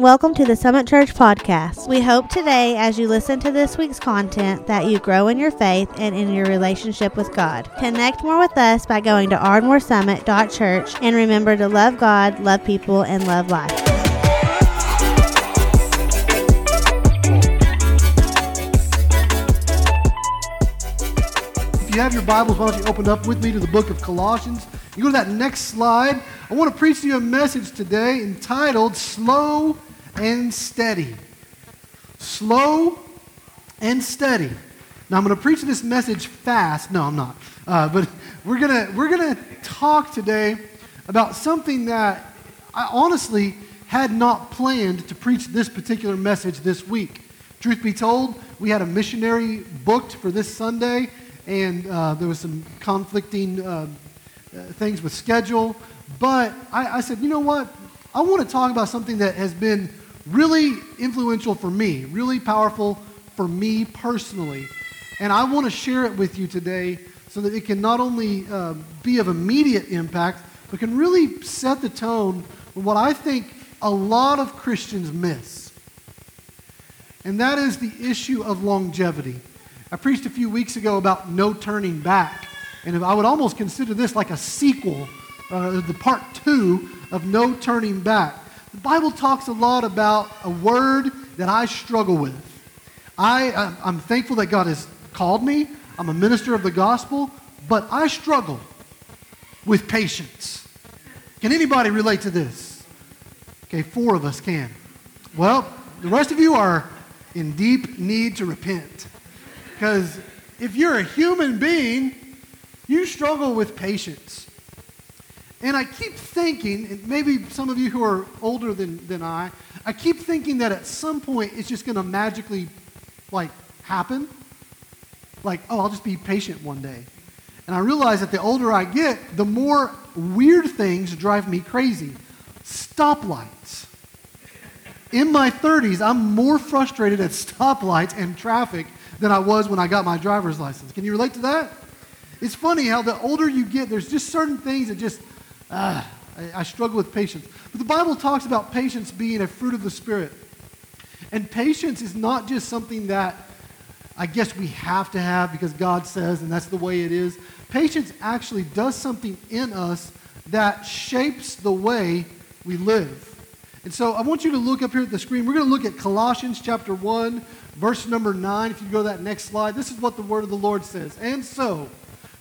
and welcome to the Summit Church podcast. We hope today, as you listen to this week's content, that you grow in your faith and in your relationship with God. Connect more with us by going to ardmoresummit.church and remember to love God, love people, and love life. If you have your Bibles, why don't you open up with me to the book of Colossians? You go to that next slide. I want to preach to you a message today entitled Slow and Steady. Slow and Steady. Now, I'm going to preach this message fast. No, I'm not. Uh, but we're going to we're to talk today about something that I honestly had not planned to preach this particular message this week. Truth be told, we had a missionary booked for this Sunday, and uh, there was some conflicting uh, uh, things with schedule. But I, I said, you know what? I want to talk about something that has been really influential for me, really powerful for me personally. And I want to share it with you today so that it can not only uh, be of immediate impact, but can really set the tone for what I think a lot of Christians miss. And that is the issue of longevity. I preached a few weeks ago about no turning back. And I would almost consider this like a sequel, uh, the part two of No Turning Back. The Bible talks a lot about a word that I struggle with. I, uh, I'm thankful that God has called me. I'm a minister of the gospel, but I struggle with patience. Can anybody relate to this? Okay, four of us can. Well, the rest of you are in deep need to repent. Because if you're a human being, you struggle with patience. And I keep thinking, and maybe some of you who are older than, than I, I keep thinking that at some point it's just going to magically, like, happen. Like, oh, I'll just be patient one day. And I realize that the older I get, the more weird things drive me crazy. Stoplights. In my 30s, I'm more frustrated at stoplights and traffic than I was when I got my driver's license. Can you relate to that? It's funny how the older you get, there's just certain things that just, ah, I, I struggle with patience. But the Bible talks about patience being a fruit of the Spirit. And patience is not just something that I guess we have to have because God says, and that's the way it is. Patience actually does something in us that shapes the way we live. And so I want you to look up here at the screen. We're going to look at Colossians chapter 1, verse number 9. If you go to that next slide, this is what the word of the Lord says. And so,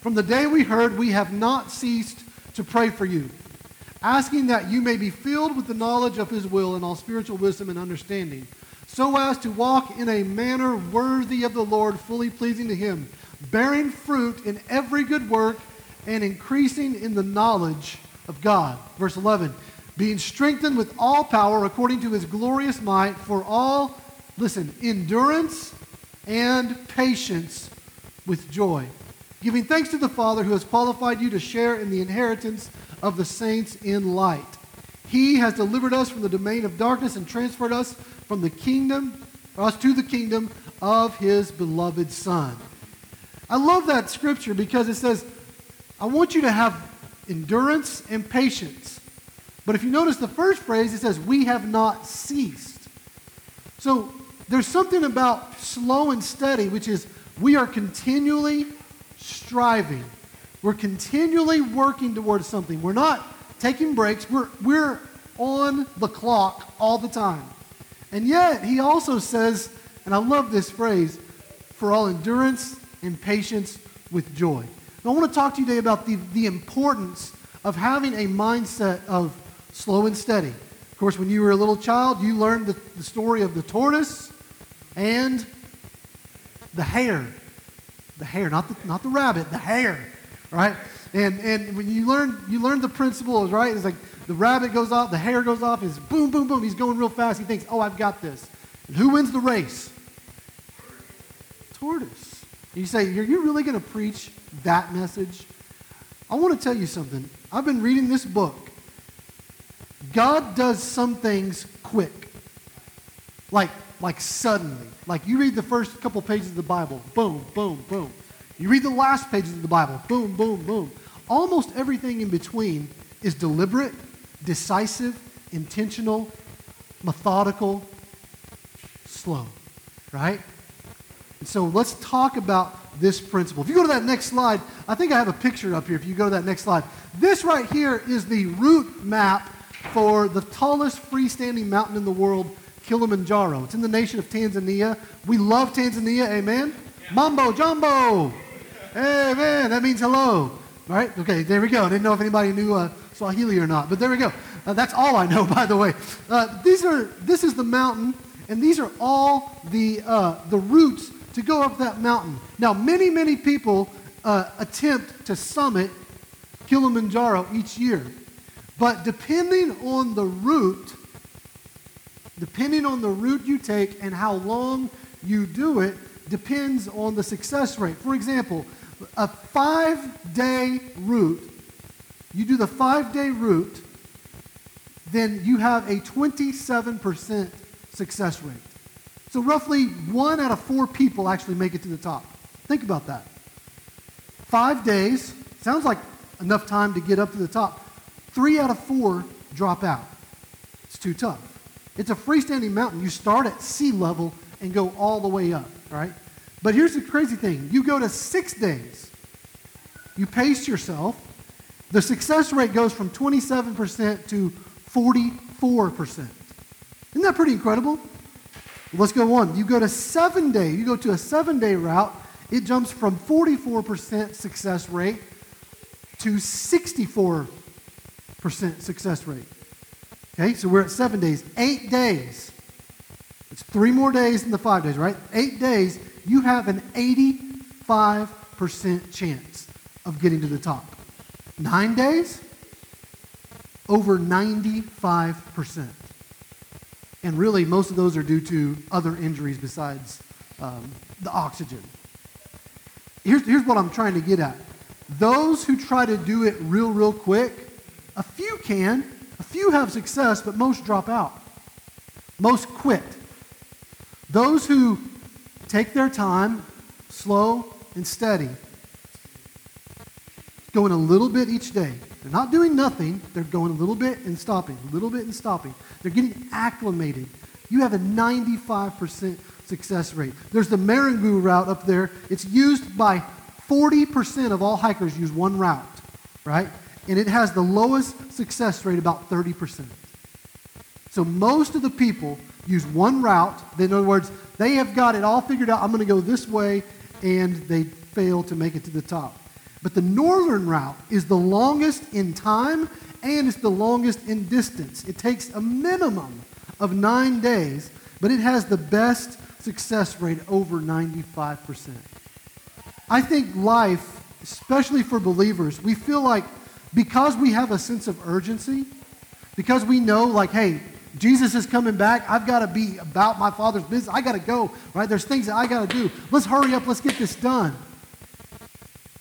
from the day we heard, we have not ceased to pray for you, asking that you may be filled with the knowledge of his will and all spiritual wisdom and understanding, so as to walk in a manner worthy of the Lord, fully pleasing to him, bearing fruit in every good work and increasing in the knowledge of God. Verse 11, being strengthened with all power according to his glorious might for all, listen, endurance and patience with joy giving thanks to the Father who has qualified you to share in the inheritance of the saints in light. He has delivered us from the domain of darkness and transferred us from the kingdom, us to the kingdom of his beloved Son. I love that scripture because it says, I want you to have endurance and patience. But if you notice the first phrase, it says, We have not ceased. So there's something about slow and steady, which is we are continually striving. We're continually working towards something. We're not taking breaks. We're, we're on the clock all the time. And yet, he also says, and I love this phrase, for all endurance and patience with joy. I want to talk to you today about the, the importance of having a mindset of slow and steady. Of course, when you were a little child, you learned the, the story of the tortoise and the hare the hare, not the, not the rabbit, the hare, right? And, and when you learn, you learn the principles, right? It's like the rabbit goes off, the hare goes off, is boom, boom, boom. He's going real fast. He thinks, oh, I've got this. And who wins the race? Tortoise. And you say, are you really going to preach that message? I want to tell you something. I've been reading this book. God does some things quick. Like like suddenly. Like you read the first couple pages of the Bible, boom, boom, boom. You read the last pages of the Bible, boom, boom, boom. Almost everything in between is deliberate, decisive, intentional, methodical, slow, right? And so let's talk about this principle. If you go to that next slide, I think I have a picture up here. If you go to that next slide, this right here is the route map for the tallest freestanding mountain in the world, Kilimanjaro. It's in the nation of Tanzania. We love Tanzania, amen? Mambo Jambo. Amen. That means hello. Right? Okay, there we go. I didn't know if anybody knew uh, Swahili or not, but there we go. Uh, that's all I know, by the way. Uh, these are, this is the mountain, and these are all the, uh, the routes to go up that mountain. Now, many, many people uh, attempt to summit Kilimanjaro each year. But depending on the route, depending on the route you take and how long you do it, depends on the success rate. For example, a five day route, you do the five day route, then you have a 27% success rate. So roughly one out of four people actually make it to the top. Think about that. Five days, sounds like enough time to get up to the top. Three out of four drop out. It's too tough. It's a freestanding mountain. You start at sea level and go all the way up, right? But here's the crazy thing you go to six days, you pace yourself, the success rate goes from 27% to 44%. Isn't that pretty incredible? Let's go on. You go to seven day, you go to a seven day route, it jumps from 44% success rate to 64% success rate. Okay, so we're at seven days. Eight days. It's three more days than the five days, right? Eight days, you have an 85% chance of getting to the top. Nine days, over 95%. And really, most of those are due to other injuries besides um, the oxygen. Here's, here's what I'm trying to get at. Those who try to do it real, real quick, a few can, few have success, but most drop out. Most quit. Those who take their time, slow and steady, going a little bit each day. They're not doing nothing, they're going a little bit and stopping, a little bit and stopping. They're getting acclimated. You have a 95% success rate. There's the Marangu route up there. It's used by 40% of all hikers use one route, right? And it has the lowest success rate, about 30%. So most of the people use one route. In other words, they have got it all figured out. I'm going to go this way, and they fail to make it to the top. But the northern route is the longest in time and it's the longest in distance. It takes a minimum of nine days, but it has the best success rate over 95%. I think life, especially for believers, we feel like because we have a sense of urgency, because we know, like, hey, Jesus is coming back. I've got to be about my Father's business. I got to go, right? There's things that I got to do. Let's hurry up. Let's get this done.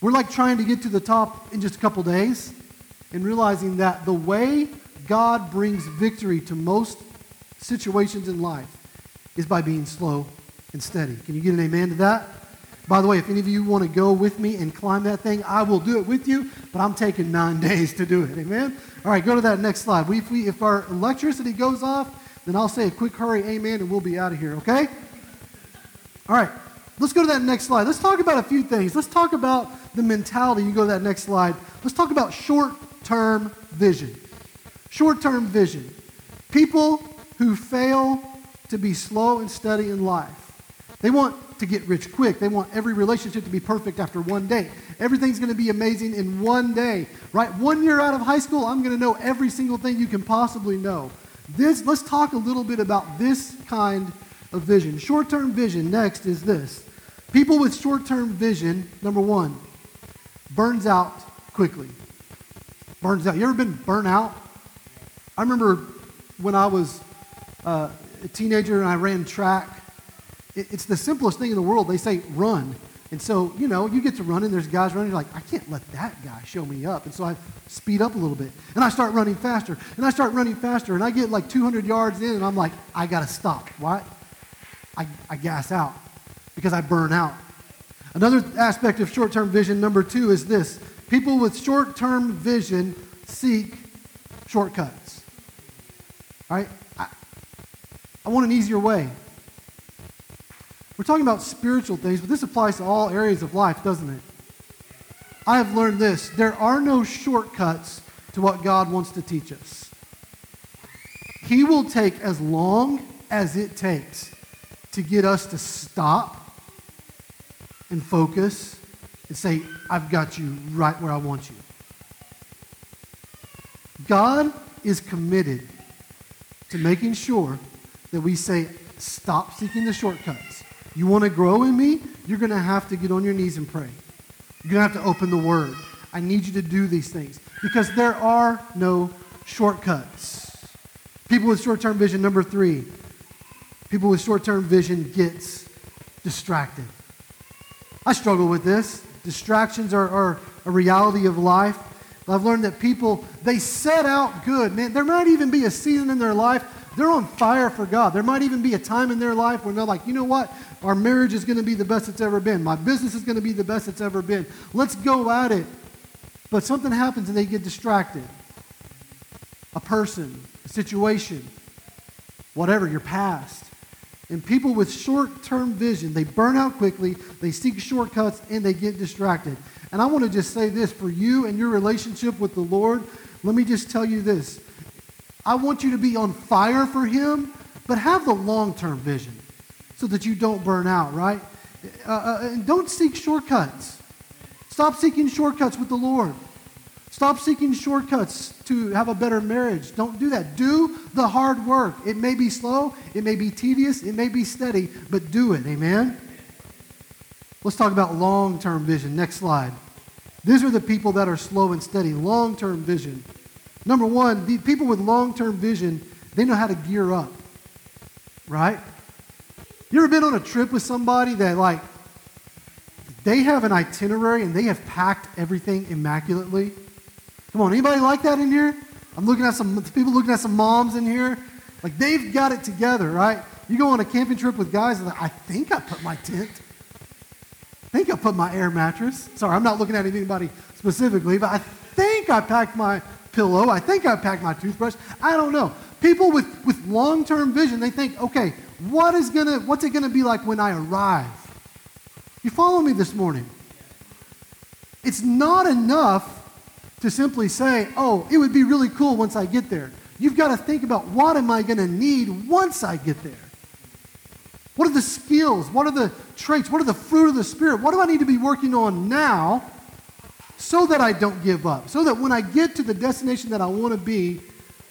We're like trying to get to the top in just a couple days and realizing that the way God brings victory to most situations in life is by being slow and steady. Can you get an amen to that? By the way, if any of you want to go with me and climb that thing, I will do it with you, but I'm taking nine days to do it. Amen? All right, go to that next slide. We, if, we, if our electricity goes off, then I'll say a quick hurry, amen, and we'll be out of here, okay? All right, let's go to that next slide. Let's talk about a few things. Let's talk about the mentality. You go to that next slide. Let's talk about short term vision. Short term vision. People who fail to be slow and steady in life. They want to get rich quick. They want every relationship to be perfect after one day. Everything's going to be amazing in one day, right? One year out of high school, I'm going to know every single thing you can possibly know. This, let's talk a little bit about this kind of vision. Short term vision, next, is this. People with short term vision, number one, burns out quickly. Burns out. You ever been burnt out? I remember when I was uh, a teenager and I ran track. It, it's the simplest thing in the world. They say run. And so, you know, you get to running, there's guys running, you're like, I can't let that guy show me up. And so I speed up a little bit. And I start running faster. And I start running faster. And I get like 200 yards in, and I'm like, I got to stop. Why? I, I gas out because I burn out. Another aspect of short term vision, number two, is this people with short term vision seek shortcuts. All right? I, I want an easier way. We're talking about spiritual things, but this applies to all areas of life, doesn't it? I have learned this there are no shortcuts to what God wants to teach us. He will take as long as it takes to get us to stop and focus and say, I've got you right where I want you. God is committed to making sure that we say, stop seeking the shortcuts. You want to grow in me? You're going to have to get on your knees and pray. You're going to have to open the Word. I need you to do these things because there are no shortcuts. People with short term vision, number three, people with short term vision gets distracted. I struggle with this. Distractions are, are a reality of life. I've learned that people, they set out good. Man, there might even be a season in their life, they're on fire for God. There might even be a time in their life when they're like, you know what? Our marriage is going to be the best it's ever been. My business is going to be the best it's ever been. Let's go at it. But something happens and they get distracted. A person, a situation, whatever, your past. And people with short term vision, they burn out quickly, they seek shortcuts, and they get distracted. And I want to just say this for you and your relationship with the Lord. Let me just tell you this. I want you to be on fire for Him, but have the long term vision so that you don't burn out, right? Uh, uh, and don't seek shortcuts. Stop seeking shortcuts with the Lord. Stop seeking shortcuts to have a better marriage. Don't do that. Do the hard work. It may be slow, it may be tedious, it may be steady, but do it. Amen? Let's talk about long term vision. Next slide. These are the people that are slow and steady. Long term vision. Number one, the people with long term vision, they know how to gear up. Right? You ever been on a trip with somebody that, like, they have an itinerary and they have packed everything immaculately? Come on, anybody like that in here? I'm looking at some people looking at some moms in here. Like they've got it together, right? You go on a camping trip with guys, like, I think I put my tent. I think I put my air mattress. Sorry, I'm not looking at anybody specifically, but I think I packed my pillow. I think I packed my toothbrush. I don't know. People with, with long-term vision, they think, okay, what is gonna, what's it gonna be like when I arrive? You follow me this morning? It's not enough to simply say, oh, it would be really cool once I get there. You've got to think about what am I going to need once I get there? What are the skills? What are the traits? What are the fruit of the Spirit? What do I need to be working on now so that I don't give up? So that when I get to the destination that I want to be,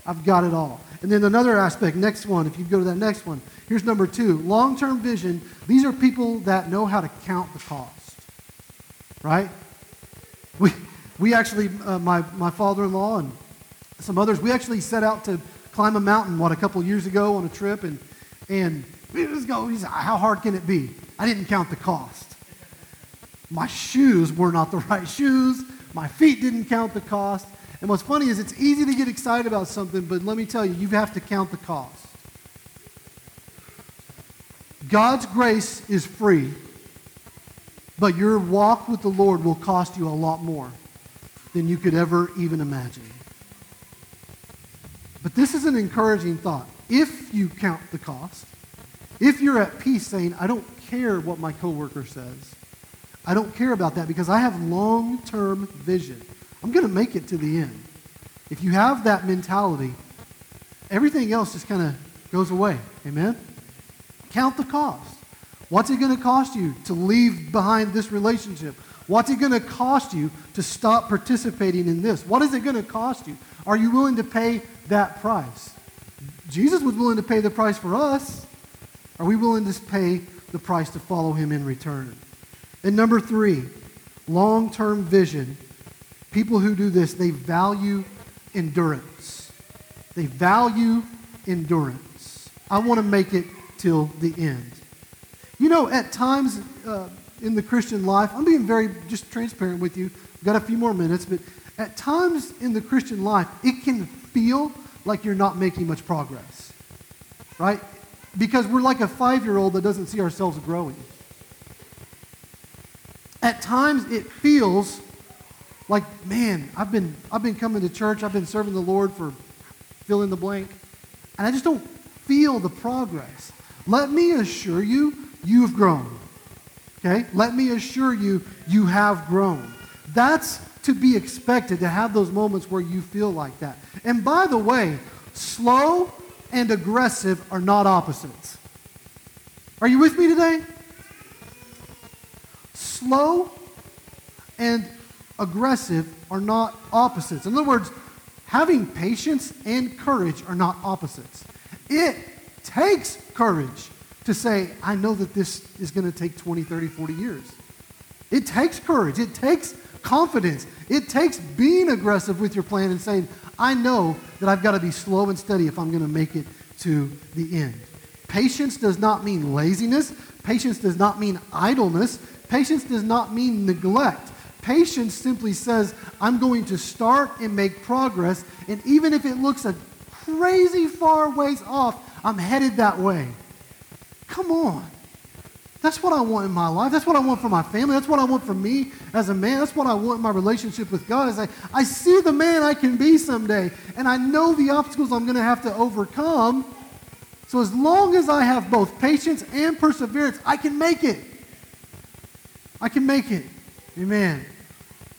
I've got it all. And then another aspect, next one, if you go to that next one, here's number two long term vision. These are people that know how to count the cost, right? We, we actually, uh, my, my father-in-law and some others, we actually set out to climb a mountain, what, a couple years ago on a trip, and, and we just go, how hard can it be? I didn't count the cost. My shoes were not the right shoes. My feet didn't count the cost. And what's funny is it's easy to get excited about something, but let me tell you, you have to count the cost. God's grace is free, but your walk with the Lord will cost you a lot more than you could ever even imagine. But this is an encouraging thought. If you count the cost, if you're at peace saying, I don't care what my coworker says, I don't care about that because I have long term vision. I'm going to make it to the end. If you have that mentality, everything else just kind of goes away. Amen? Count the cost. What's it going to cost you to leave behind this relationship? What's it going to cost you to stop participating in this? What is it going to cost you? Are you willing to pay that price? Jesus was willing to pay the price for us. Are we willing to pay the price to follow him in return? And number three, long term vision. People who do this, they value endurance. They value endurance. I want to make it till the end. You know, at times, uh, in the Christian life, I'm being very just transparent with you. We've got a few more minutes, but at times in the Christian life, it can feel like you're not making much progress, right? Because we're like a five year old that doesn't see ourselves growing. At times, it feels like, man, I've been, I've been coming to church, I've been serving the Lord for fill in the blank, and I just don't feel the progress. Let me assure you, you've grown. Okay? Let me assure you, you have grown. That's to be expected to have those moments where you feel like that. And by the way, slow and aggressive are not opposites. Are you with me today? Slow and aggressive are not opposites. In other words, having patience and courage are not opposites. It takes courage to say, I know that this is going to take 20, 30, 40 years. It takes courage. It takes confidence. It takes being aggressive with your plan and saying, I know that I've got to be slow and steady if I'm going to make it to the end. Patience does not mean laziness. Patience does not mean idleness. Patience does not mean neglect. Patience simply says, I'm going to start and make progress, and even if it looks a crazy far ways off, I'm headed that way. Come on. That's what I want in my life. That's what I want for my family. That's what I want for me as a man. That's what I want in my relationship with God. Is I, I see the man I can be someday, and I know the obstacles I'm going to have to overcome. So as long as I have both patience and perseverance, I can make it. I can make it. Amen.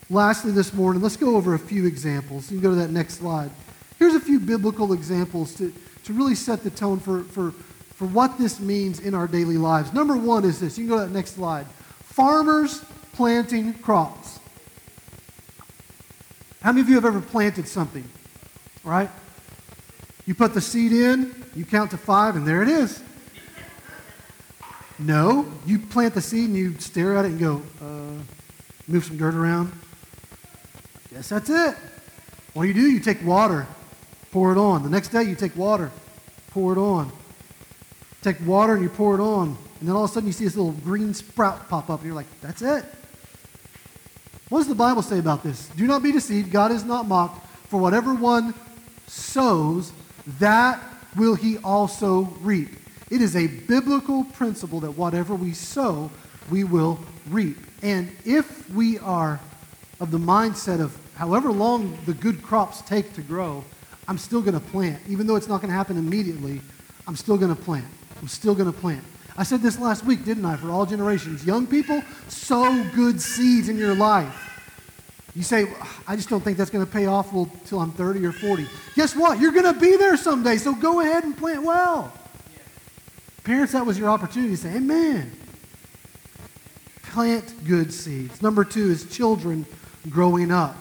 Lastly, this morning, let's go over a few examples. You can go to that next slide. Here's a few biblical examples to, to really set the tone for, for for what this means in our daily lives. Number one is this. You can go to that next slide. Farmers planting crops. How many of you have ever planted something? Right? You put the seed in, you count to five, and there it is. No, you plant the seed and you stare at it and go, uh, move some dirt around. Yes, that's it. What do you do? You take water, pour it on. The next day, you take water, pour it on take water and you pour it on, and then all of a sudden you see this little green sprout pop up, and you're like, that's it. What does the Bible say about this? Do not be deceived. God is not mocked. For whatever one sows, that will he also reap. It is a biblical principle that whatever we sow, we will reap. And if we are of the mindset of however long the good crops take to grow, I'm still going to plant. Even though it's not going to happen immediately, I'm still going to plant. I'm still going to plant. I said this last week, didn't I? For all generations. Young people, sow good seeds in your life. You say, I just don't think that's going to pay off until I'm 30 or 40. Guess what? You're going to be there someday, so go ahead and plant well. Parents, that was your opportunity to say, Amen. Plant good seeds. Number two is children growing up.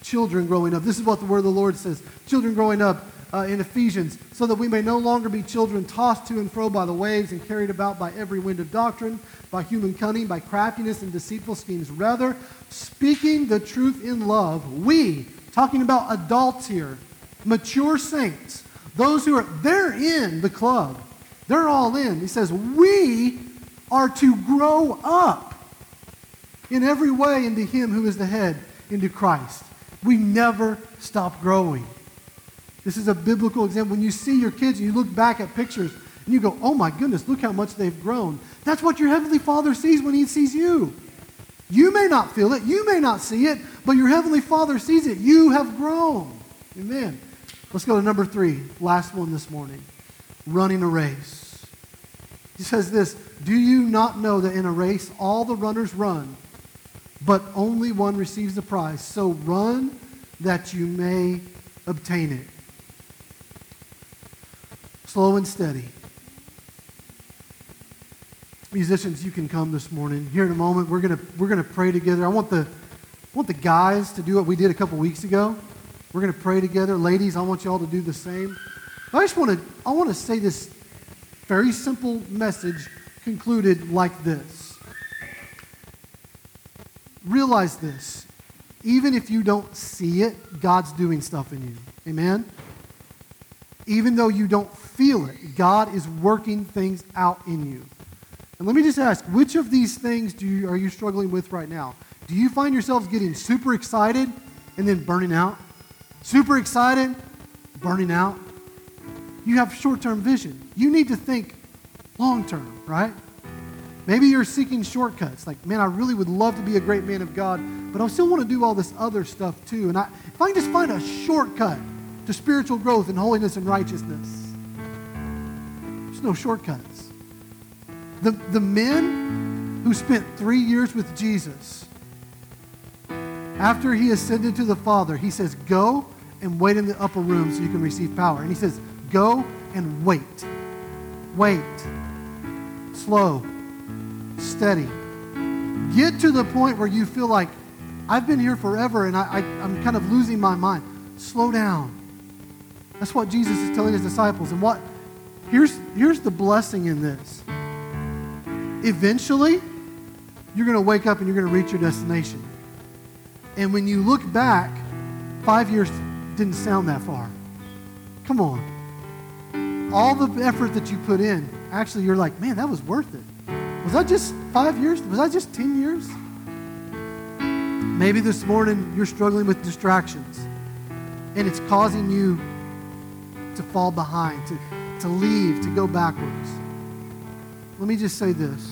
Children growing up. This is what the word of the Lord says. Children growing up uh, in Ephesians, so that we may no longer be children tossed to and fro by the waves and carried about by every wind of doctrine, by human cunning, by craftiness and deceitful schemes. Rather, speaking the truth in love, we, talking about adults here, mature saints, those who are, they're in the club. They're all in. He says, we are to grow up in every way into Him who is the head, into Christ. We never stop growing. This is a biblical example. When you see your kids and you look back at pictures and you go, oh my goodness, look how much they've grown. That's what your Heavenly Father sees when He sees you. You may not feel it, you may not see it, but your Heavenly Father sees it. You have grown. Amen. Let's go to number three, last one this morning running a race. He says this Do you not know that in a race all the runners run, but only one receives the prize? So run that you may obtain it slow and steady. Musicians, you can come this morning. Here in a moment, we're gonna we're gonna pray together. I want the I want the guys to do what we did a couple weeks ago. We're gonna pray together. Ladies, I want you all to do the same. I just want to I want to say this very simple message concluded like this. Realize this. Even if you don't see it, God's doing stuff in you. Amen? Even though you don't feel it. God is working things out in you. And let me just ask, which of these things do you, are you struggling with right now? Do you find yourselves getting super excited and then burning out? Super excited, burning out? You have short term vision. You need to think long term, right? Maybe you're seeking shortcuts. Like, man, I really would love to be a great man of God, but I still want to do all this other stuff too. And I, if I can just find a shortcut to spiritual growth and holiness and righteousness, There's no shortcuts. The, the men who spent three years with Jesus, after he ascended to the Father, he says, Go and wait in the upper room so you can receive power. And he says, Go and wait. Wait. Slow. Steady. Get to the point where you feel like, I've been here forever and I, I'm kind of losing my mind. Slow down. That's what Jesus is telling his disciples. And what here's here's the blessing in this. Eventually, you're going to wake up and you're going to reach your destination. And when you look back, five years didn't sound that far. Come on. All the effort that you put in, actually, you're like, man, that was worth it. Was that just five years? Was that just 10 years? Maybe this morning you're struggling with distractions and it's causing you to fall behind, to, to leave, to go backwards. Let me just say this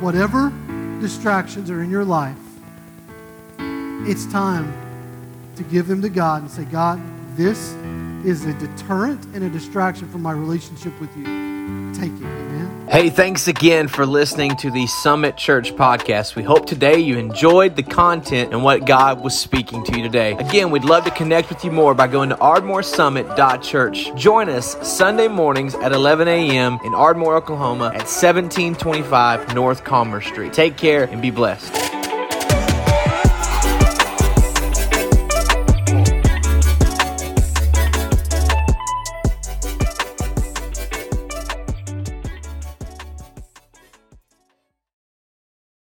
whatever distractions are in your life, it's time to give them to God and say, God, this is a deterrent and a distraction from my relationship with you. Take it. Amen. Hey, thanks again for listening to the Summit Church podcast. We hope today you enjoyed the content and what God was speaking to you today. Again, we'd love to connect with you more by going to ardmoresummit.church. Join us Sunday mornings at 11 a.m. in Ardmore, Oklahoma at 1725 North Commerce Street. Take care and be blessed.